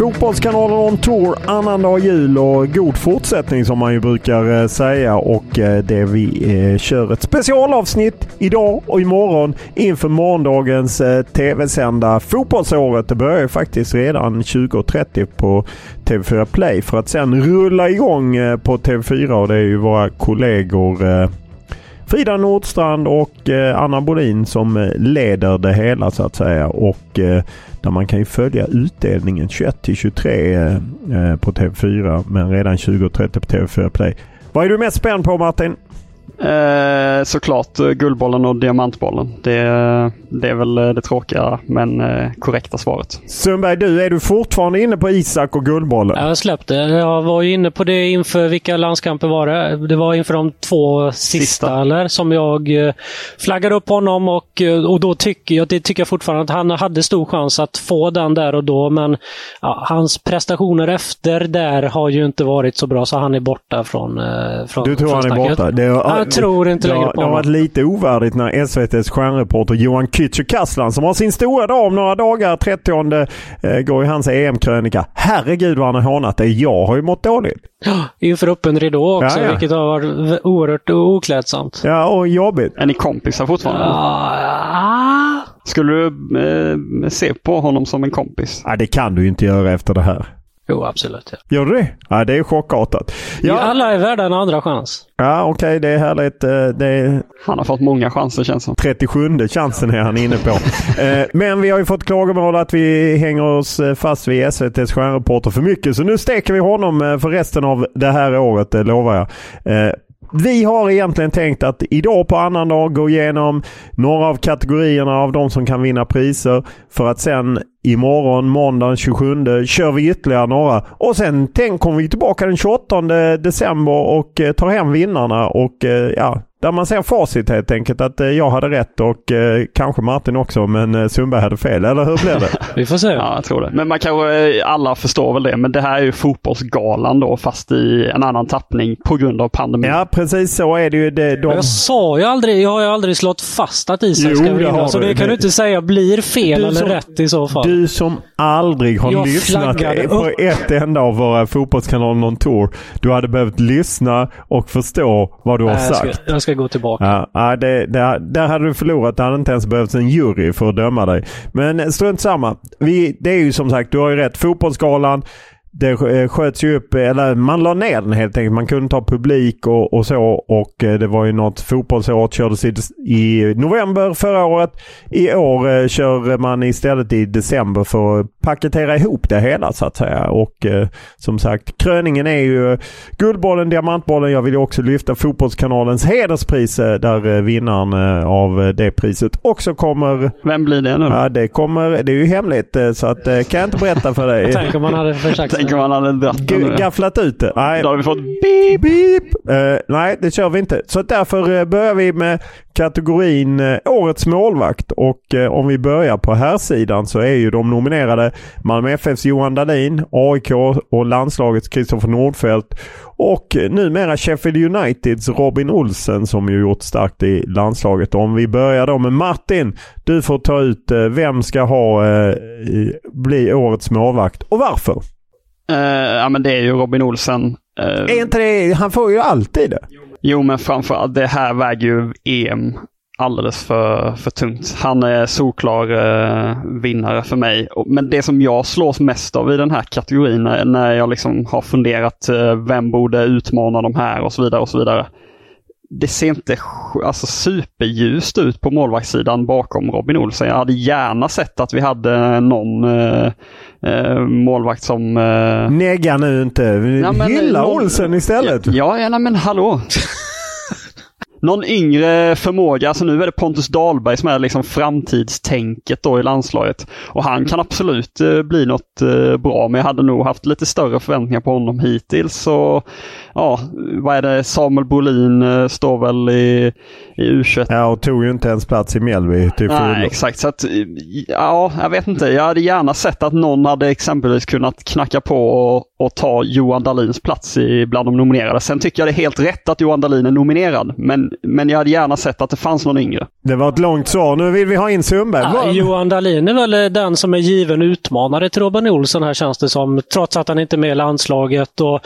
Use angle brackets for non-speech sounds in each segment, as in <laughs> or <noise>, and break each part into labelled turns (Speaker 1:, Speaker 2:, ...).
Speaker 1: Fotbollskanalen on tour annandag jul och god fortsättning som man ju brukar eh, säga. Och eh, det vi eh, kör ett specialavsnitt idag och imorgon inför morgondagens eh, tv-sända Fotbollsåret. Det börjar ju faktiskt redan 20.30 på TV4 Play för att sen rulla igång på TV4 och det är ju våra kollegor Frida Nordstrand och eh, Anna Bolin som eh, leder det hela så att säga. Och eh, där man kan ju följa utdelningen 21 till 23 på TV4 men redan 20.30 på TV4 Play. Vad är du mest spänd på Martin?
Speaker 2: Eh, såklart eh, Guldbollen och Diamantbollen. Det, det är väl eh, det tråkiga men eh, korrekta svaret.
Speaker 1: Sundberg, du, är du fortfarande inne på Isak och Guldbollen?
Speaker 3: Jag har släppt det. Jag var ju inne på det inför, vilka landskamper var det? Det var inför de två sista, sista. eller? Som jag flaggade upp honom och, och då tycker jag, det tycker jag fortfarande att han hade stor chans att få den där och då. Men ja, hans prestationer efter där har ju inte varit så bra så han är borta från, från
Speaker 1: Du tror
Speaker 3: från
Speaker 1: han är borta? Det är,
Speaker 3: jag tror inte
Speaker 1: längre
Speaker 3: på
Speaker 1: Det har varit lite ovärdigt när SVTs stjärnreporter Johan Kücükaslan som har sin stora dag om några dagar, 30 eh, går i hans EM-krönika. Herregud vad han har hånat det. Jag har ju mått dåligt.
Speaker 3: Ja, inför öppen ridå också, ja, ja. vilket har varit oerhört oklädsamt.
Speaker 1: Ja, och jobbigt.
Speaker 2: Är ni kompisar fortfarande?
Speaker 3: Ja.
Speaker 2: Skulle du eh, se på honom som en kompis?
Speaker 1: Ja, det kan du inte göra efter det här.
Speaker 3: Jo, absolut.
Speaker 1: Ja. Gör du det? Ja, det är chockartat.
Speaker 3: Ja. Alla är värda en andra chans.
Speaker 1: Ja, okej. Okay, det är härligt. Eh, det är...
Speaker 2: Han har fått många chanser känns som.
Speaker 1: 37 chansen är han inne på. Eh, men vi har ju fått klagomål att vi hänger oss eh, fast vid SVTs stjärnreporter för mycket. Så nu steker vi honom för resten av det här året, det lovar jag. Vi har egentligen tänkt att idag på annandag gå igenom några av kategorierna av de som kan vinna priser för att sen imorgon, måndag 27, kör vi ytterligare några. Och sen tänk kommer vi tillbaka den 28 december och eh, tar hem vinnarna och eh, ja, där man ser facit helt enkelt att eh, jag hade rätt och eh, kanske Martin också men eh, Sundberg hade fel. Eller hur blir det? <laughs>
Speaker 3: Vi får se.
Speaker 2: Ja, jag tror det. Men man kanske, alla förstår väl det. Men det här är ju fotbollsgalan då fast i en annan tappning på grund av pandemin.
Speaker 1: Ja, precis så är det ju. Det,
Speaker 3: de... Jag sa ju aldrig, jag har ju aldrig slått fast att Isak ska vinna. Så det kan du inte säga blir fel du eller som, rätt i så fall.
Speaker 1: Du som aldrig har jag lyssnat på ett enda av våra fotbollskanaler någon tour. Du hade behövt lyssna och förstå vad du har sagt.
Speaker 3: Jag ska, jag ska ska gå tillbaka.
Speaker 1: Ja, det, det, där hade du förlorat. Det hade inte ens behövts en jury för att döma dig. Men strunt samma. Vi, det är ju som sagt, du har ju rätt. Fotbollsskalan det eh, sköts ju upp, eller man la ner den helt enkelt. Man kunde ta publik och, och så och eh, det var ju något fotbollsår kördes i, i november förra året. I år eh, kör man istället i december för att paketera ihop det hela så att säga. Och eh, som sagt, kröningen är ju Guldbollen, Diamantbollen. Jag vill ju också lyfta Fotbollskanalens hederspris där eh, vinnaren eh, av det priset också kommer.
Speaker 2: Vem blir det nu?
Speaker 1: Ja, det kommer, det är ju hemligt så att kan jag inte berätta för dig.
Speaker 3: Tänk om man hade försökt <laughs>
Speaker 2: Tänk om han hade dratt den.
Speaker 1: Gafflat ut det.
Speaker 2: Nej. Då hade vi fått beep.
Speaker 1: beep. Uh, nej, det kör vi inte. Så därför uh, börjar vi med kategorin uh, Årets målvakt. Och om vi börjar på här sidan så är ju de nominerade Malmö FFs Johan Dahlin, AIK och landslagets Kristoffer Nordfeldt och numera Sheffield Uniteds Robin Olsen som ju gjort starkt i landslaget. Om vi börjar då med Martin. Du får ta ut vem ska ha bli årets målvakt och varför?
Speaker 2: Uh, ja men det är ju Robin Olsen.
Speaker 1: Uh, är inte det, han får ju alltid det.
Speaker 2: Jo men framförallt det här väger ju EM alldeles för, för tungt. Han är solklar uh, vinnare för mig. Men det som jag slås mest av i den här kategorin när, jag liksom har funderat uh, vem borde utmana de här och så vidare och så vidare det ser inte alltså, superljust ut på målvaktssidan bakom Robin Olsen. Jag hade gärna sett att vi hade någon eh, eh, målvakt som... Eh...
Speaker 1: Negga nu inte. Men, Hylla. Olsen istället.
Speaker 2: Ja, ja, nej, men hallå. Någon yngre förmåga. Alltså nu är det Pontus Dahlberg som är liksom framtidstänket då i landslaget. Och han kan absolut eh, bli något eh, bra, men jag hade nog haft lite större förväntningar på honom hittills. Så ja, vad är det, Samuel Bolin eh, står väl i, i U21.
Speaker 1: Ja, och tog ju inte ens plats i Mjällby till
Speaker 2: Nej, exakt. Så att, ja, jag vet inte. Jag hade gärna sett att någon hade exempelvis kunnat knacka på och, och ta Johan Dahlins plats i, bland de nominerade. Sen tycker jag det är helt rätt att Johan Dahlin är nominerad, men men, men jag hade gärna sett att det fanns någon yngre.
Speaker 1: Det var ett långt svar. Nu vill vi ha in Sundberg.
Speaker 3: Ja, Johan Dahlin är väl den som är given utmanare till Robin Olsson här känns det som. Trots att han inte är med i landslaget. Och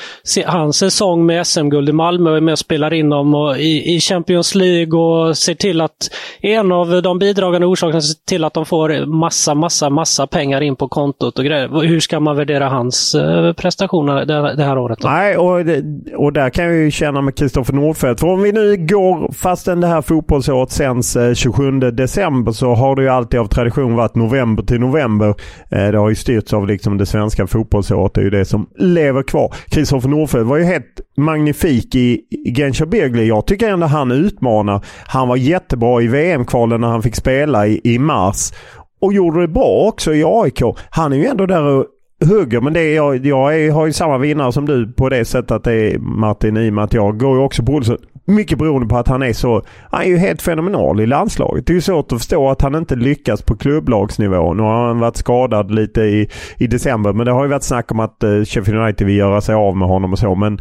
Speaker 3: hans säsong med SM-guld i Malmö är med och spelar in dem och i, i Champions League och ser till att en av de bidragande orsakerna till att de får massa, massa, massa pengar in på kontot och grejer. Hur ska man värdera hans eh, prestationer det, här året? Då?
Speaker 1: Nej, och, det, och där kan jag ju känna med Kristoffer Nordfeldt. För om vi nu går, fastän det här fotbollsåret sänds eh, 27 december så har det ju alltid av tradition varit november till november. Eh, det har ju styrts av liksom det svenska fotbollsåret. Det är ju det som lever kvar. Kristoffer Nordfeldt var ju helt magnifik i Genscher Begley. Jag tycker ändå han utmanar. Han var jättebra i VM-kvalen när han fick spela i, i mars. Och gjorde det bra också i AIK. Han är ju ändå där och hugger. Men det är, jag, jag är, har ju samma vinnare som du på det sättet att det är Martin i och med att jag går ju också på Olsson. Mycket beroende på att han är så... Han är ju helt fenomenal i landslaget. Det är ju svårt att förstå att han inte lyckas på klubblagsnivå. Nu har han varit skadad lite i, i december men det har ju varit snack om att eh, Sheffield United vill göra sig av med honom och så. Men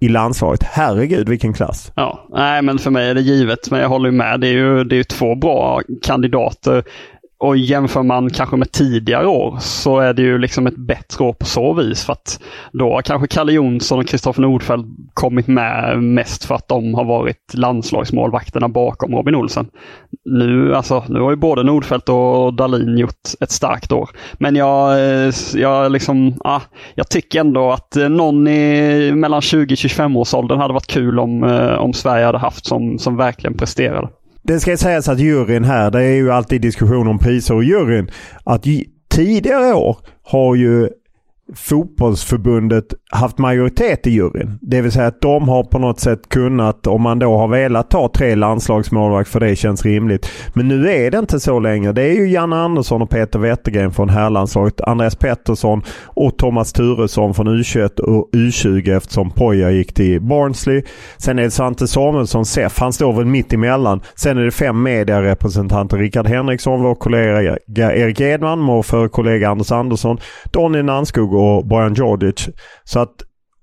Speaker 1: i landslaget. Herregud vilken klass!
Speaker 2: Ja, nej men för mig är det givet. Men jag håller med. Det är ju, det är ju två bra kandidater. Och jämför man kanske med tidigare år så är det ju liksom ett bättre år på så vis. För att då har kanske Kalle Jonsson och Kristoffer Nordfeldt kommit med mest för att de har varit landslagsmålvakterna bakom Robin Olsen. Nu, alltså, nu har ju både Nordfeldt och Dalin gjort ett starkt år. Men jag, eh, jag, liksom, ah, jag tycker ändå att eh, någon i mellan 20-25 års åldern hade varit kul om, eh, om Sverige hade haft som, som verkligen presterade.
Speaker 1: Det ska sägas att juryn här, det är ju alltid diskussion om priser och juryn. Att tidigare år har ju fotbollsförbundet haft majoritet i juryn. Det vill säga att de har på något sätt kunnat, om man då har velat ta tre landslagsmålvakter för det känns rimligt. Men nu är det inte så längre. Det är ju Janne Andersson och Peter Wettergren från herrlandslaget. Andreas Pettersson och Thomas Turesson från U21 och U20 eftersom Poja gick till Barnsley. Sen är det Svante Samuelsson, SEF. Han står väl mitt emellan. Sen är det fem medierepresentanter. Rickard Henriksson, vår kollega Erik Edman, vår förre kollega Anders Andersson, Donny Nanskog och Bojan Djordjic. Så att,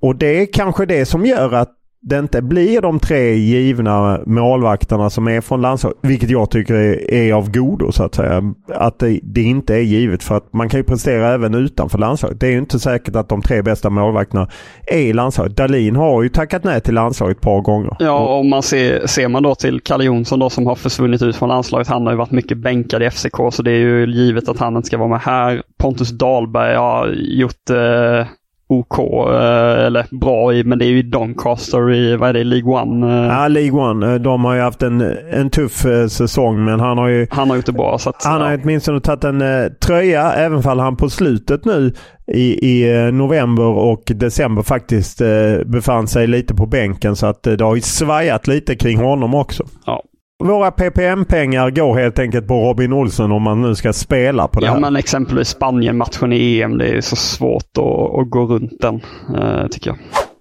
Speaker 1: och det är kanske det som gör att det inte blir de tre givna målvakterna som är från landslaget. Vilket jag tycker är, är, av godo så att säga. Att det, det, inte är givet för att man kan ju prestera även utanför landslaget. Det är ju inte säkert att de tre bästa målvakterna är i landslaget. Dalin har ju tackat nej till landslaget ett par gånger.
Speaker 2: Ja, och man ser, ser man då till Kalle Jonsson då som har försvunnit ut från landslaget. Han har ju varit mycket bänkad i FCK så det är ju givet att han inte ska vara med här. Pontus Dahlberg har gjort eh, OK, eh, eller bra i, men det är ju Doncaster i, vad är det, League One?
Speaker 1: Eh. Ja, League One. Eh, de har ju haft en, en tuff säsong men han har ju...
Speaker 2: Han har gjort det bra. Så att,
Speaker 1: han ja. har åtminstone tagit en tröja, även fall han på slutet nu i, i november och december faktiskt befann sig lite på bänken så att det har ju svajat lite kring honom också.
Speaker 2: Ja,
Speaker 1: våra PPM-pengar går helt enkelt på Robin Olsson om man nu ska spela på det
Speaker 2: ja,
Speaker 1: här.
Speaker 2: Men exempelvis Spanien-matchen i EM. Det är så svårt att, att gå runt den, eh, tycker jag.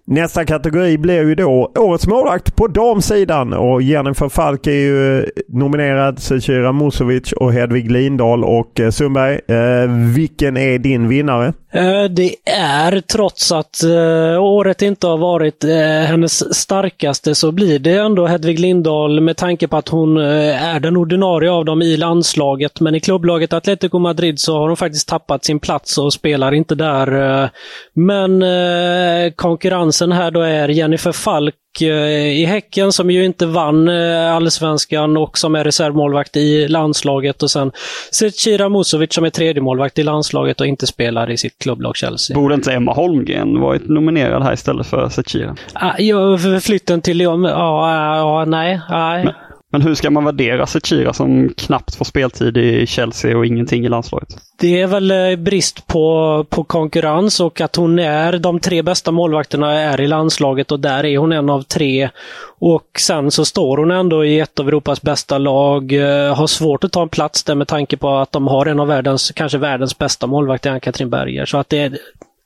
Speaker 1: Nästa kategori blir ju då Årets målvakt på damsidan och Jennifer Falk är ju eh, nominerad, Zecira Musovic och Hedvig Lindahl och eh, Sundberg. Eh, vilken är din vinnare?
Speaker 3: Eh, det är, trots att året inte har varit hennes starkaste, så blir det ändå Hedvig Lindahl med tanke på att hon är den ordinarie av dem i landslaget. Men i klubblaget Atletico Madrid så har hon faktiskt tappat sin plats och spelar inte där. Men konkurrensen här då är Jennifer Falk i Häcken som ju inte vann allsvenskan och som är reservmålvakt i landslaget och sen Zecira Musovic som är tredje målvakt i landslaget och inte spelar i sitt klubblag Chelsea.
Speaker 2: Borde inte Emma Holmgren varit nominerad här istället för Zecira?
Speaker 3: Ah, ja, flytten till Lyon, ja, ja, nej, nej.
Speaker 2: Men, hur ska man värdera Zecira som knappt får speltid i Chelsea och ingenting i landslaget?
Speaker 3: Det är väl eh, brist på, på konkurrens och att hon är, de tre bästa målvakterna är i landslaget och där är hon en av tre. Och sen så står hon ändå i ett av Europas bästa lag, eh, har svårt att ta en plats där med tanke på att de har en av världens, kanske världens bästa målvakter, Ann-Katrin Berger. Så att det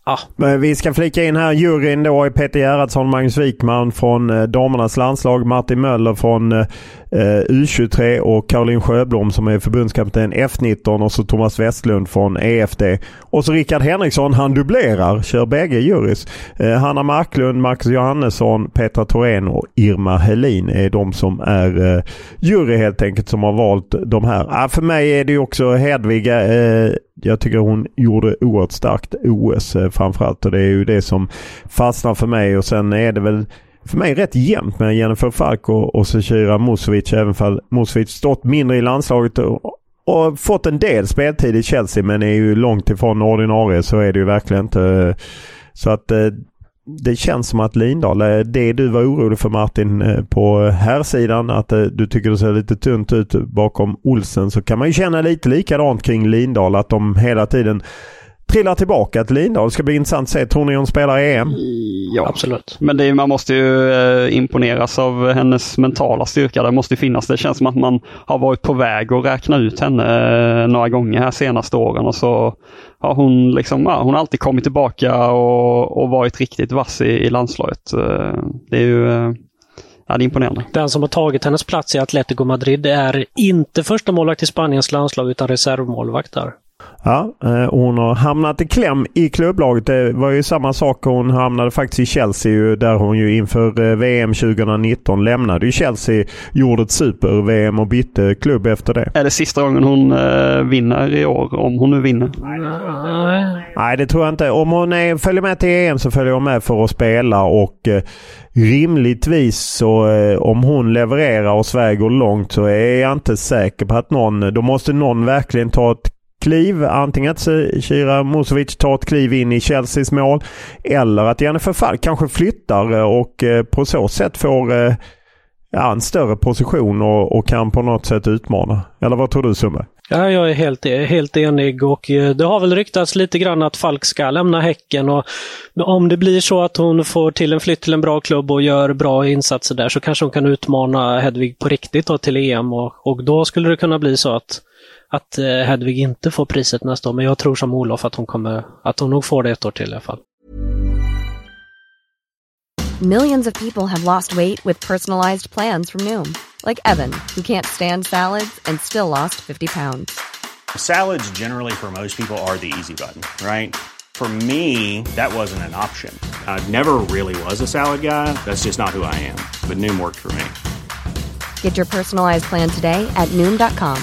Speaker 3: Ja.
Speaker 1: Vi ska flika in här juryn då är Peter Gerhardsson, Magnus Wikman från eh, damernas landslag, Martin Möller från eh, eh U23 och Caroline Sjöblom som är förbundskapten F19 och så Thomas Westlund från EFD. Och så Rickard Henriksson, han dubblerar, kör bägge jurys. Eh, Hanna Marklund, Marcus Johannesson, Petra Thorén och Irma Helin är de som är eh, jury helt enkelt som har valt de här. Ah, för mig är det ju också Hedvig eh, jag tycker hon gjorde oerhört starkt OS eh, framförallt och det är ju det som fastnar för mig och sen är det väl för mig rätt jämnt med Jennifer Falk och, och Zecira Musovic även fall Musovic stått mindre i landslaget och, och fått en del speltid i Chelsea men är ju långt ifrån ordinarie så är det ju verkligen inte. Så att eh, det känns som att Lindahl, eh, det du var orolig för Martin eh, på här sidan att eh, du tycker det ser lite tunt ut bakom Olsen så kan man ju känna lite likadant kring Lindahl att de hela tiden trillar tillbaka till Lindahl. Det ska bli intressant att se. Tror ni hon spelar EM?
Speaker 2: Ja,
Speaker 3: Absolut.
Speaker 2: Men det är, man måste ju eh, imponeras av hennes mentala styrka. Det måste finnas. Det känns som att man har varit på väg att räkna ut henne eh, några gånger här senaste åren och så har hon liksom, ja, hon har alltid kommit tillbaka och, och varit riktigt vass i, i landslaget. Eh, det är ju ja, det är imponerande.
Speaker 3: Den som har tagit hennes plats i Atletico Madrid är inte första målvakt i Spaniens landslag utan reservmålvakt där.
Speaker 1: Ja, eh, hon har hamnat i kläm i klubblaget. Det var ju samma sak. Hon hamnade faktiskt i Chelsea där hon ju inför eh, VM 2019 lämnade ju Chelsea, gjorde ett super-VM och bytte klubb efter det.
Speaker 2: Är det sista gången hon eh, vinner i år? Om hon nu vinner?
Speaker 3: Nej.
Speaker 1: Nej, det tror jag inte. Om hon är, följer med till EM så följer hon med för att spela och rimligtvis så eh, om hon levererar och Sverige går långt så är jag inte säker på att någon, då måste någon verkligen ta ett kliv. Antingen att Kira Musovic tar ett kliv in i Chelseas mål eller att Jennifer Falk kanske flyttar eh, och eh, på så sätt får eh, ja, en större position och, och kan på något sätt utmana. Eller vad tror du Sundberg?
Speaker 3: Ja, jag är helt, helt enig och det har väl ryktats lite grann att Falk ska lämna Häcken. Och om det blir så att hon får till en flytt till en bra klubb och gör bra insatser där så kanske hon kan utmana Hedvig på riktigt då till EM och, och då skulle det kunna bli så att, att eh, Hedvig inte får priset nästa år. Men jag tror som Olof att hon, kommer, att hon nog får det ett år till i alla fall.
Speaker 4: Millions of people have lost weight with personalized plans from Noom, like Evan, who can't stand salads and still lost 50 pounds.
Speaker 5: Salads, generally, for most people, are the easy button, right? For me, that wasn't an option. I never really was a salad guy. That's just not who I am. But Noom worked for me.
Speaker 4: Get your personalized plan today at Noom.com.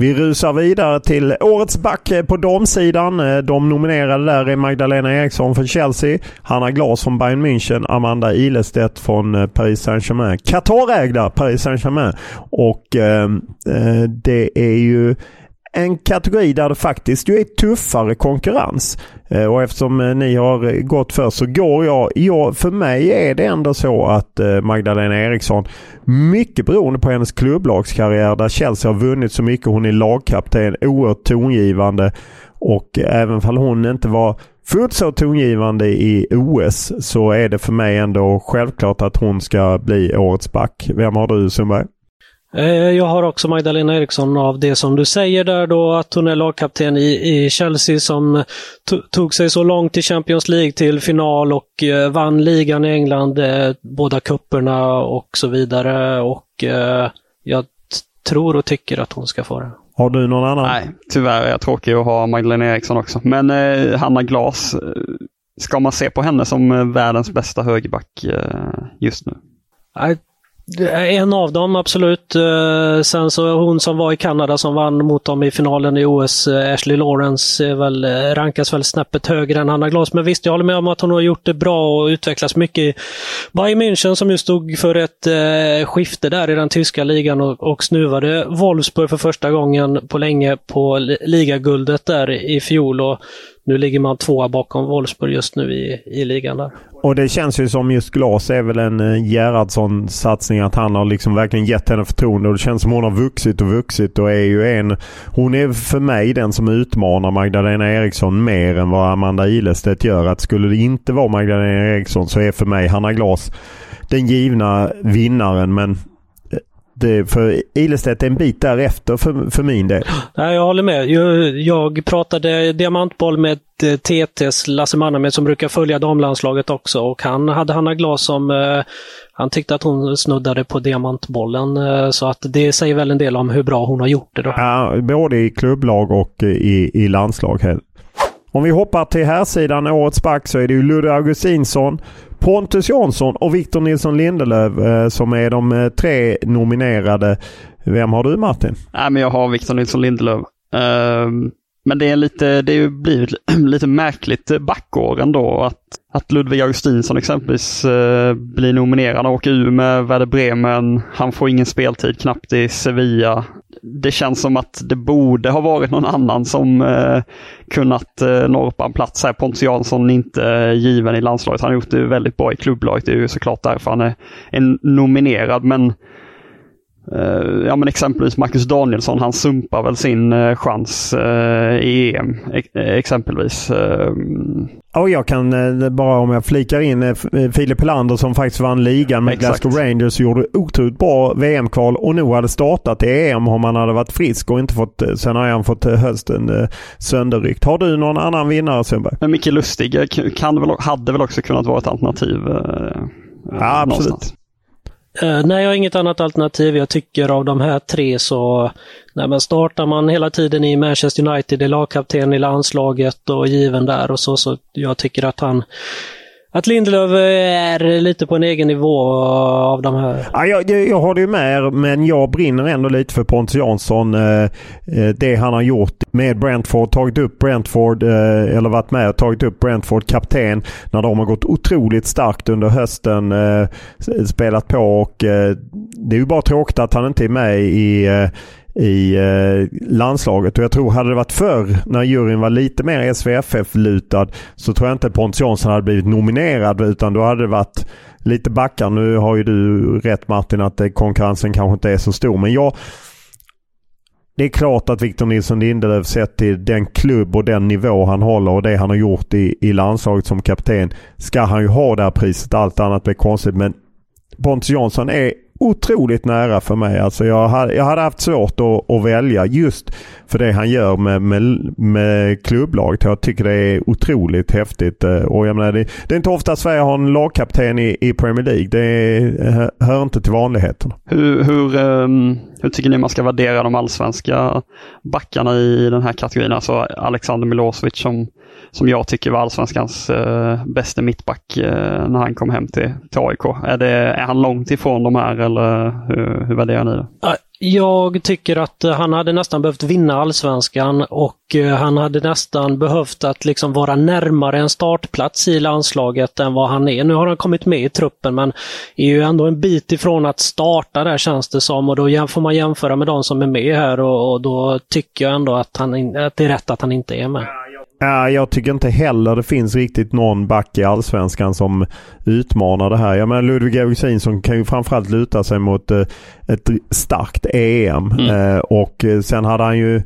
Speaker 1: Vi rusar vidare till årets back eh, på damsidan. Eh, de nominerade där är Magdalena Eriksson från Chelsea, Hanna Glas från Bayern München, Amanda Ilestedt från eh, Paris Saint-Germain. Qatarägda Paris Saint-Germain. Och ehm, eh, det är ju en kategori där det faktiskt ju är tuffare konkurrens. Eh, och eftersom eh, ni har gått för så går jag, jag. För mig är det ändå så att eh, Magdalena Eriksson, mycket beroende på hennes klubblagskarriär där Chelsea har vunnit så mycket. Hon är lagkapten, oerhört tongivande. Och även om hon inte var fullt så tongivande i OS så är det för mig ändå självklart att hon ska bli årets back. Vem har du Sundberg?
Speaker 3: Eh, jag har också Magdalena Eriksson av det som du säger där då, att hon är lagkapten i, i Chelsea som tog sig så långt i Champions League till final och eh, vann ligan i England, eh, båda kupperna och så vidare. Och jag tror och tycker att hon ska få det.
Speaker 1: Har du någon annan?
Speaker 2: Nej, tyvärr är jag tråkig att ha Magdalena Eriksson också. Men eh, Hanna Glas, ska man se på henne som världens bästa högerback eh, just nu?
Speaker 3: En av dem, absolut. Eh, sen så hon som var i Kanada som vann mot dem i finalen i OS, eh, Ashley Lawrence, väl, eh, rankas väl snäppet högre än Hanna Glas. Men visst, jag håller med om att hon har gjort det bra och utvecklats mycket i Bayern München som ju stod för ett eh, skifte där i den tyska ligan och, och snuvade Wolfsburg för första gången på länge på ligaguldet där i fjol. Och nu ligger man tvåa bakom Wolfsburg just nu i, i ligan där.
Speaker 1: Och det känns ju som just Glas är väl en eh, Gerhardsson-satsning. Att han har liksom verkligen gett henne förtroende. Och det känns som hon har vuxit och vuxit och är ju en... Hon är för mig den som utmanar Magdalena Eriksson mer än vad Amanda Ilestedt gör. Att skulle det inte vara Magdalena Eriksson så är för mig Hanna Glas den givna vinnaren. Men det, för Ilestedt är en bit därefter för, för min del.
Speaker 3: Nej, jag håller med. Jag, jag pratade diamantboll med eh, TTs Lasse Mannermed som brukar följa damlandslaget också och han hade Hanna Glas som eh, han tyckte att hon snuddade på diamantbollen eh, så att det säger väl en del om hur bra hon har gjort det. Då.
Speaker 1: Ja, både i klubblag och i, i landslag. Om vi hoppar till här sidan årets back så är det ju Ludde Augustinsson, Pontus Jansson och Victor Nilsson Lindelöf eh, som är de eh, tre nominerade. Vem har du Martin?
Speaker 2: Nej, men jag har Victor Nilsson Lindelöf. Uh, men det är lite, det är ju blivit <clears throat> lite märkligt backår ändå att, att Ludvig Augustinsson exempelvis uh, blir nominerad och åker ur med Werder Bremen. Han får ingen speltid knappt i Sevilla det känns som att det borde ha varit någon annan som eh, kunnat eh, norpa en plats här. Pontus Jansson inte eh, given i landslaget. Han har gjort det väldigt bra i klubblaget. Det är ju såklart därför han är, är nominerad. Men ja men exempelvis Marcus Danielsson, han sumpar väl sin uh, chans uh, i EM exempelvis.
Speaker 1: Och jag kan bara om jag flikar in Filip Helander som faktiskt vann ligan med Exakt. Glasgow Rangers gjorde otroligt bra VM-kval och nog hade startat i EM om han hade varit frisk och inte fått, sen har han fått hösten sönderryckt. Har du någon annan vinnare Sundberg?
Speaker 2: Men Micke Lustig kan väl, hade väl också kunnat vara ett alternativ?
Speaker 1: ja, absolut. Någonstans.
Speaker 3: Uh, nej, jag har inget annat alternativ. Jag tycker av de här tre så nej, men startar man hela tiden i Manchester United, är lagkapten i landslaget och given där och så, så jag tycker att han att Lindelöf är lite på en egen nivå av de här.
Speaker 1: Ja, jag, jag har ju med er men jag brinner ändå lite för Pontus Jansson. Eh, eh, det han har gjort med Brentford, tagit upp Brentford eh, eller varit med och tagit upp Brentford kapten när de har gått otroligt starkt under hösten. Eh, spelat på och eh, det är ju bara tråkigt att han inte är med i i eh, landslaget. Och jag tror hade det varit förr när juryn var lite mer SVFF-lutad så tror jag inte Pontus Jansson hade blivit nominerad utan då hade det varit lite backar. Nu har ju du rätt Martin att eh, konkurrensen kanske inte är så stor men jag det är klart att Victor Nilsson Lindelöf sett till den klubb och den nivå han håller och det han har gjort i, i landslaget som kapten ska han ju ha det här priset. Allt annat blir konstigt men Pontus Jansson är otroligt nära för mig. Alltså jag, hade, jag hade haft svårt att, att, välja just för det han gör med, med, med klubblaget. Jag tycker det är otroligt häftigt. Eh, och jag menar, det, det är inte ofta Sverige har en lagkapten i, i Premier League. Det är, hör inte till vanligheterna.
Speaker 2: Hur, hur, um, hur tycker ni man ska värdera de allsvenska backarna i den här kategorin? Alltså Alexander Milosevic som som jag tycker var allsvenskans eh, uh, bästa mittback uh, när han kom hem till, till AIK. Är, det, är han långt ifrån de här eller hur, hur värderar ni det?
Speaker 3: Jag tycker att eh, han hade nästan behövt vinna allsvenskan och eh, han hade nästan behövt att liksom vara närmare en startplats i landslaget än vad han är. Nu har han kommit med i truppen men är ju ändå en bit ifrån att starta där känns det som och då får man jämföra med de som är med här och, och då tycker jag ändå att, han, att det är rätt att han inte är med.
Speaker 1: Ja, jag tycker inte heller det finns riktigt någon back i allsvenskan som utmanar det här. Jag menar Ludvig Augustinsson kan ju framförallt luta sig mot eh, ett starkt EM. Mm. Eh, och sen hade han ju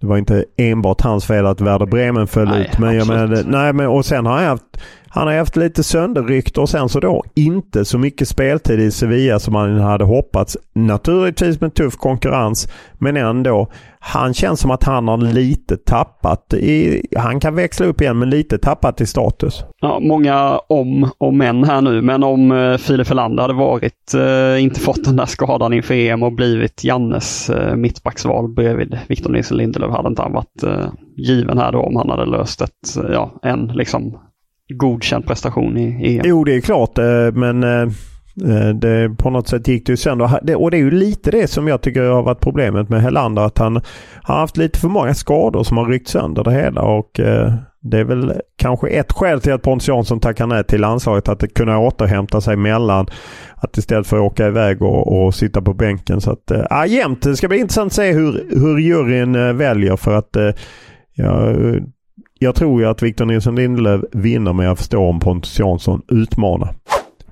Speaker 1: det var inte enbart hans fel att Werder Bremen föll nej, ut. Men jag menar, nej, men, och sen har han haft han har haft lite sönderrykt och sen så då inte så mycket speltid i Sevilla som han hade hoppats. Naturligtvis med tuff konkurrens men ändå. Han känns som att han har lite tappat i, han kan växla upp igen men lite tappat i status.
Speaker 2: Ja, många om och men här nu men om eh, Filip Helander hade varit, eh, inte fått den där skadan inför EM och blivit Jannes eh, mittbacksval bredvid Victor Nilsson Lindelöf hade inte han varit eh, given här då om han hade löst ett, eh, ja, en liksom godkänd prestation i EM.
Speaker 1: Jo, det är klart, eh, men eh, eh, det, på något sätt gick det ju sönder. Och det är ju lite det som jag tycker har varit problemet med Helander. Att han har haft lite för många skador som har ryckt sönder det hela. Och det är väl kanske ett skäl till att Pontus Jansson tackar nej till landslaget. Att kunna återhämta sig mellan. Att istället för att åka iväg och, och sitta på bänken. Så att, ja, jämt. Det ska bli intressant att se hur, hur juryn väljer. För att ja, jag tror ju att Victor Nilsson Lindelöf vinner men jag förstår om Pontus Jansson utmanar.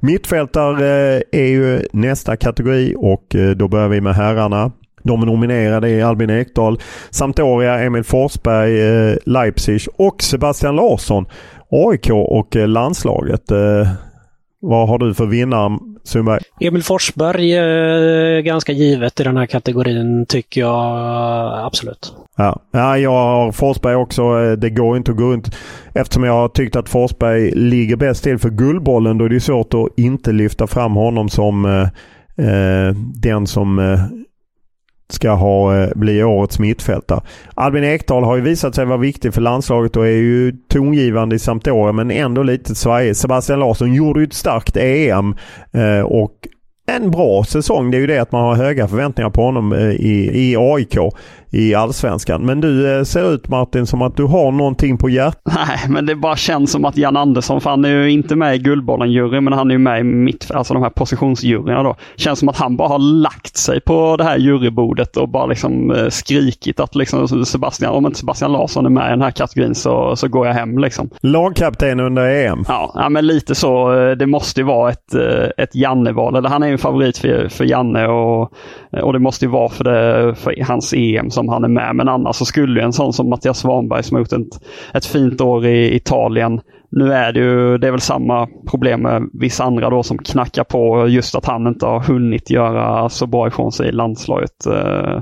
Speaker 1: Mittfältare eh, är ju nästa kategori och eh, då börjar vi med herrarna. De nominerade är Albin Ekdal, Sampdoria, Emil Forsberg, eh, Leipzig och Sebastian Larsson. AIK och landslaget. Vad har du för vinnare Sundberg?
Speaker 3: Emil Forsberg är ganska givet i den här kategorin tycker jag absolut.
Speaker 1: Ja, ja jag har Forsberg också. Det går inte att gå runt. Eftersom jag har tyckt att Forsberg ligger bäst till för Guldbollen då är det svårt att inte lyfta fram honom som eh, den som eh, ska ha, eh, bli årets mittfältare. Albin Ekdal har ju visat sig vara viktig för landslaget och är ju tongivande i Sampdoria men ändå lite svajig. Sebastian Larsson gjorde ju ett starkt EM eh, och en bra säsong. Det är ju det att man har höga förväntningar på honom eh, i, i AIK i allsvenskan. Men du ser ut Martin som att du har någonting på hjärtat.
Speaker 2: Nej, men det bara känns som att Jan Andersson, för han är ju inte med i Guldbollen-juryn, men han är ju med i mitt, alltså de här positionsjuryerna då. Känns som att han bara har lagt sig på det här jurybordet och bara liksom skrikit att liksom Sebastian, om inte Sebastian Larsson är med i den här kategorin så, så går jag hem liksom.
Speaker 1: Lagkapten under EM.
Speaker 2: Ja, ja, men lite så. Det måste ju vara ett, ett Janne-val. Eller han är ju en favorit för, för Janne och, och det måste ju vara för, det, för hans EM som han är med. Men annars så skulle en sån som Mattias Svanberg som har gjort ett, ett fint år i Italien. Nu är det ju, det är väl samma problem med vissa andra då som knackar på just att han inte har hunnit göra så bra ifrån sig i landslaget. Eh,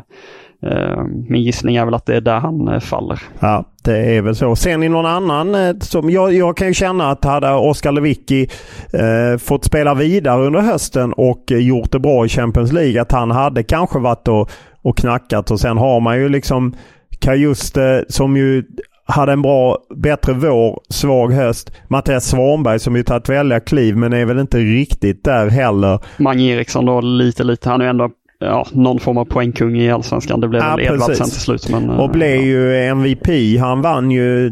Speaker 2: eh, min gissning är väl att det är där han eh, faller.
Speaker 1: Ja, det är väl så. Ser ni någon annan som jag, jag kan ju känna att hade Oskar Lewicki eh, fått spela vidare under hösten och gjort det bra i Champions League att han hade kanske varit och, och knackat och sen har man ju liksom Kajuste som ju hade en bra, bättre vår, svag höst. Mattias Svanberg som ju tagit välja kliv men är väl inte riktigt där heller.
Speaker 2: Mange Eriksson då lite, lite. Han är ju ändå ja, någon form av poängkung i Allsvenskan. Det blev ja, väl Edvardsen till slut. Men,
Speaker 1: och blev ja. ju MVP. Han vann ju.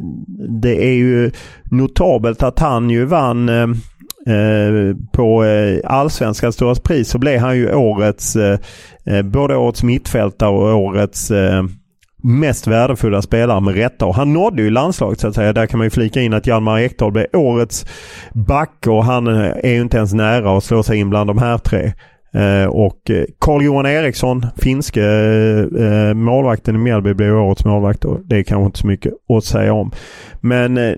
Speaker 1: Det är ju notabelt att han ju vann eh, på eh, Allsvenskans stora pris så blev han ju årets, eh, eh både årets mittfältare och årets eh, mest värdefulla spelare med rätta. Och han nådde ju landslaget så att säga. Där kan man ju flika in att Hjalmar Ekdal blev årets back och han eh, är ju inte ens nära att slå sig in bland de här tre. Och Carl-Johan Eriksson, finske målvakten i Mjällby, blev årets målvakt och det är kanske inte så mycket att säga om. Men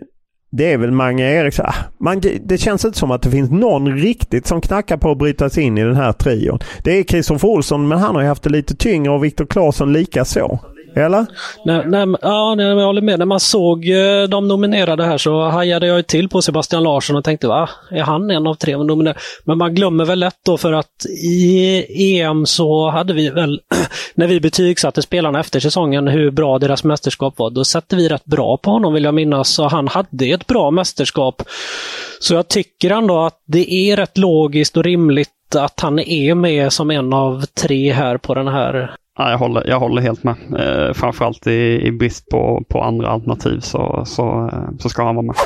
Speaker 1: det är väl Mange Eriksson. Ah, man, det känns inte som att det finns någon riktigt som knackar på att bryta sig in i den här trion. Det är Kristoffer Olsson men han har ju haft det lite tyngre och Viktor Claesson lika så. Eller?
Speaker 3: Nej, nej, ja, nej, jag håller med. När man såg eh, de nominerade här så hajade jag till på Sebastian Larsson och tänkte, va? Är han en av tre nominerade? Men man glömmer väl lätt då för att i EM så hade vi väl, <clears throat> när vi betygsatte spelarna efter säsongen, hur bra deras mästerskap var, då satte vi rätt bra på honom vill jag minnas. Så han hade ett bra mästerskap. Så jag tycker ändå att det är rätt logiskt och rimligt att han är med som en av tre här på den här
Speaker 2: Ja, jag, håller, jag håller helt med. Eh, framförallt i, i brist på, på andra alternativ så, så, eh, så ska han vara med.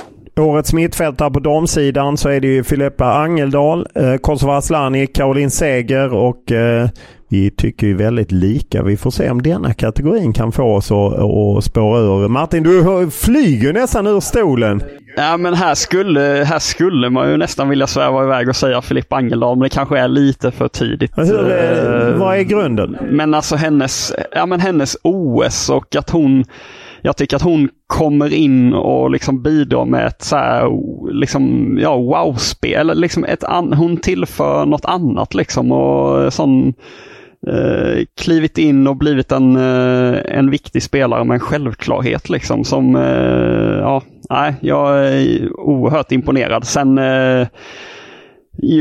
Speaker 1: Årets mittfältare på damsidan så är det ju Filippa Angeldal, eh, Kosova Asllani, Caroline Seger och eh, vi tycker ju väldigt lika. Vi får se om denna kategorin kan få oss att spåra ur. Martin, du flyger nästan ur stolen.
Speaker 2: Ja, men här skulle, här skulle man ju nästan vilja sväva iväg och säga Filippa Angeldal, men det kanske är lite för tidigt.
Speaker 1: Hur är, vad är grunden?
Speaker 2: Men alltså hennes, ja, men hennes OS och att hon jag tycker att hon kommer in och liksom bidrar med ett så här, liksom, ja, wow-spel. Liksom ett an, hon tillför något annat liksom och sån eh, klivit in och blivit en, eh, en viktig spelare med en självklarhet liksom som, eh, ja, nej, jag är oerhört imponerad. Sen eh,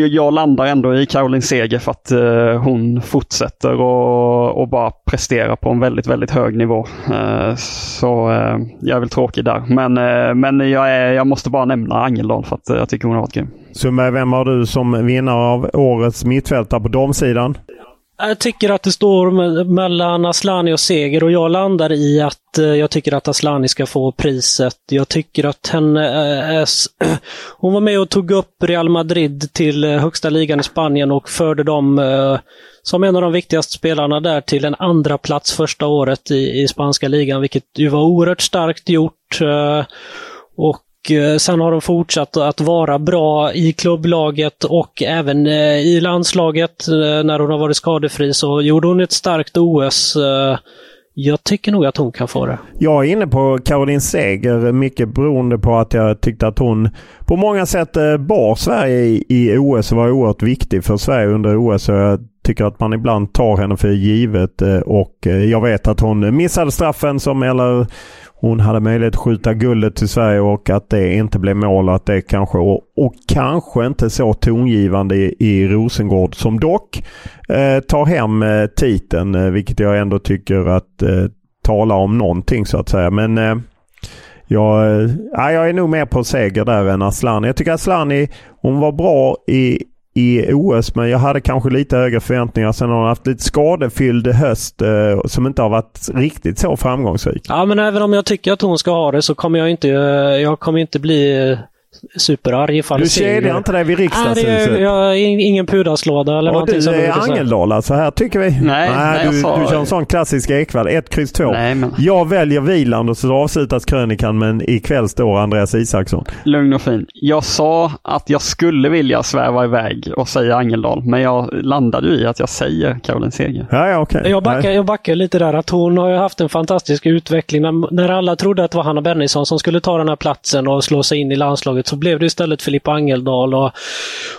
Speaker 2: jag landar ändå i Caroline Seger för att eh, hon fortsätter och, och bara prestera på en väldigt, väldigt hög nivå. Eh, så eh, jag är väl tråkig där. Men, eh, men jag, är, jag måste bara nämna Angeldal för att eh, jag tycker hon har varit grym.
Speaker 1: Sundberg, vem har du som vinnare av årets mittfältare på damsidan?
Speaker 3: Jag tycker att det står mellan Aslani och Seger och jag landar i att eh, jag tycker att Aslani ska få priset. Jag tycker att henne eh, är... <clears throat> Hon var med och tog upp Real Madrid till eh, högsta ligan i Spanien och förde dem som en av de viktigaste spelarna där till en andra plats första året i, i spanska ligan, vilket ju var oerhört starkt gjort. Och Eh, sen har de fortsatt att vara bra i klubblaget och även eh, i landslaget. Eh, när hon har varit skadefri så gjorde hon ett starkt OS. Jag tycker nog att hon kan få det.
Speaker 1: Jag är inne på Caroline Seger mycket beroende på att jag tyckte att hon på många sätt bar Sverige i OS och var oerhört viktig för Sverige under OS. Jag tycker att man ibland tar henne för givet och jag vet att hon missade straffen som eller hon hade möjlighet att skjuta guldet till Sverige och att det inte blev mål. Att det kanske, och, och kanske inte så tongivande i, i Rosengård som dock eh, tar hem eh, titeln. Eh, vilket jag ändå tycker att eh, tala om någonting så att säga. Men eh, jag, eh, jag är nog mer på seger där än Aslan. Jag tycker Aslan hon var bra i i OS men jag hade kanske lite högre förväntningar. Sen har hon haft lite skadefylld höst eh, som inte har varit riktigt så framgångsrik.
Speaker 3: Ja men även om jag tycker att hon ska ha det så kommer jag inte, eh, jag kommer inte bli eh, superarg ifall
Speaker 1: Du kedjar inte dig vid riksdagshuset?
Speaker 3: Nej, jag har ingen puddarslåda eller och någonting.
Speaker 1: du är Angeldal alltså? Här tycker vi...
Speaker 2: Nej, nej, nej
Speaker 1: du,
Speaker 2: sa...
Speaker 1: du kör en sån klassisk Ekvall. 1, kryss 2. Men... Jag väljer Viland och så avslutas krönikan men ikväll står Andreas Isaksson.
Speaker 2: Lugn och fin. Jag sa att jag skulle vilja sväva iväg och säga Angeldal men jag landade i att jag säger Caroline Seger.
Speaker 1: Ja, ja, okay.
Speaker 3: jag, backar, jag backar lite där att hon har haft en fantastisk utveckling. När, när alla trodde att det var Hanna Bennison som skulle ta den här platsen och slå sig in i landslaget så blev det istället Filippa Angeldal. Och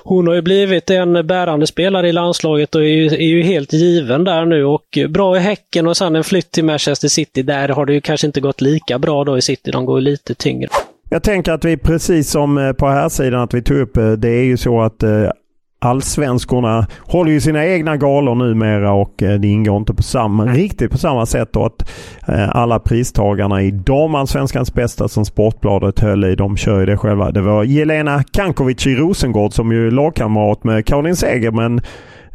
Speaker 3: hon har ju blivit en bärande spelare i landslaget och är ju, är ju helt given där nu. Och bra i Häcken och sen en flytt till Manchester City. Där har det ju kanske inte gått lika bra då i City. De går lite tyngre.
Speaker 1: Jag tänker att vi precis som eh, på här sidan att vi tog upp eh, det är ju så att eh, allsvenskorna håller ju sina egna galor numera och eh, det ingår inte på samma, riktigt på samma sätt. Och att eh, alla pristagarna i damallsvenskans bästa som Sportbladet höll i, de kör ju det själva. Det var Jelena Kankovic i Rosengård som ju är lagkamrat med Caroline Seger men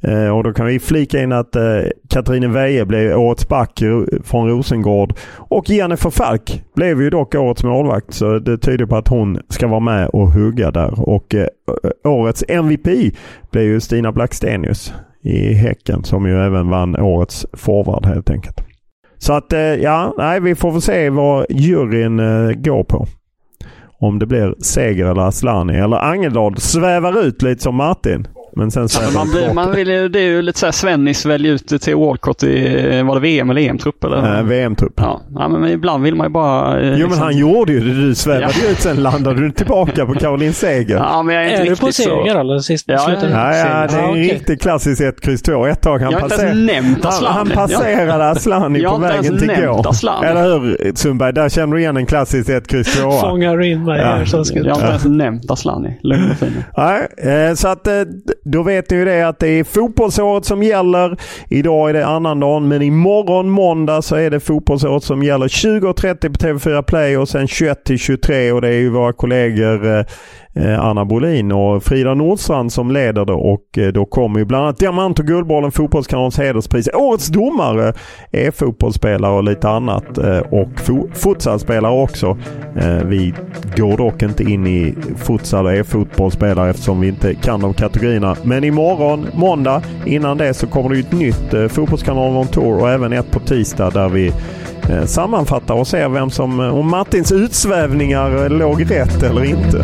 Speaker 1: Eh, och då kan vi flika in att eh, Katrine Weje blev årets back från Rosengård. Och Jennifer Falk blev ju dock årets målvakt. Så det tyder på att hon ska vara med och hugga där. Och eh, årets MVP blev ju Stina Blackstenius i Häcken som ju även vann årets forward helt enkelt. Så att eh, ja, nej, vi får väl se vad juryn eh, går på. Om det blir Seger eller Aslani eller Angeldal svävar ut lite som Martin. Men sen så
Speaker 2: ja, man, blir, man vill, det är ju lite såhär Svennis väljer ut till Walcott i, var det VM eller EM-trupp? Eller?
Speaker 1: Äh, VM-trupp.
Speaker 2: Ja. ja, men ibland vill man ju bara...
Speaker 1: Eh, jo liksom... men han gjorde ju det. Du svävade ja. ut sen landade du tillbaka på Caroline Seger.
Speaker 3: Ja, men jag är inte är du på Seger eller sist?
Speaker 1: Ja, ja, ja, det är en okay. riktig klassisk 1, X 2. Ett tag han Aslan. Han, han passerade Aslani på vägen till gå. Eller hur Sundberg? Där känner du igen en klassisk 1, X 2.
Speaker 3: Fångar in mig här.
Speaker 2: Så ska jag har inte ens nämnt Aslani. Lugn och fin.
Speaker 1: Nej, eh, så att eh, då vet ni ju det att det är fotbollsåret som gäller. Idag är det annandagen men imorgon måndag så är det fotbollsåret som gäller. 20.30 på TV4 Play och sen 21-23 och det är ju våra kollegor Eh, Eh, Anna Bolin och Frida Nordstrand som leder det och eh, då kommer ju bland annat Diamant och Guldbollen, Fotbollskanalens hederspris. Årets domare är fotbollsspelare och lite annat eh, och och futsalspelare också. Vi går dock inte in i futsal och e-fotbollsspelare eftersom vi inte kan de kategorierna. Men imorgon, måndag, innan det så kommer det ett nytt Fotbollskanalen on Tour och även ett på tisdag där vi sammanfattar och ser vem som, om Martins utsvävningar låg rätt eller inte.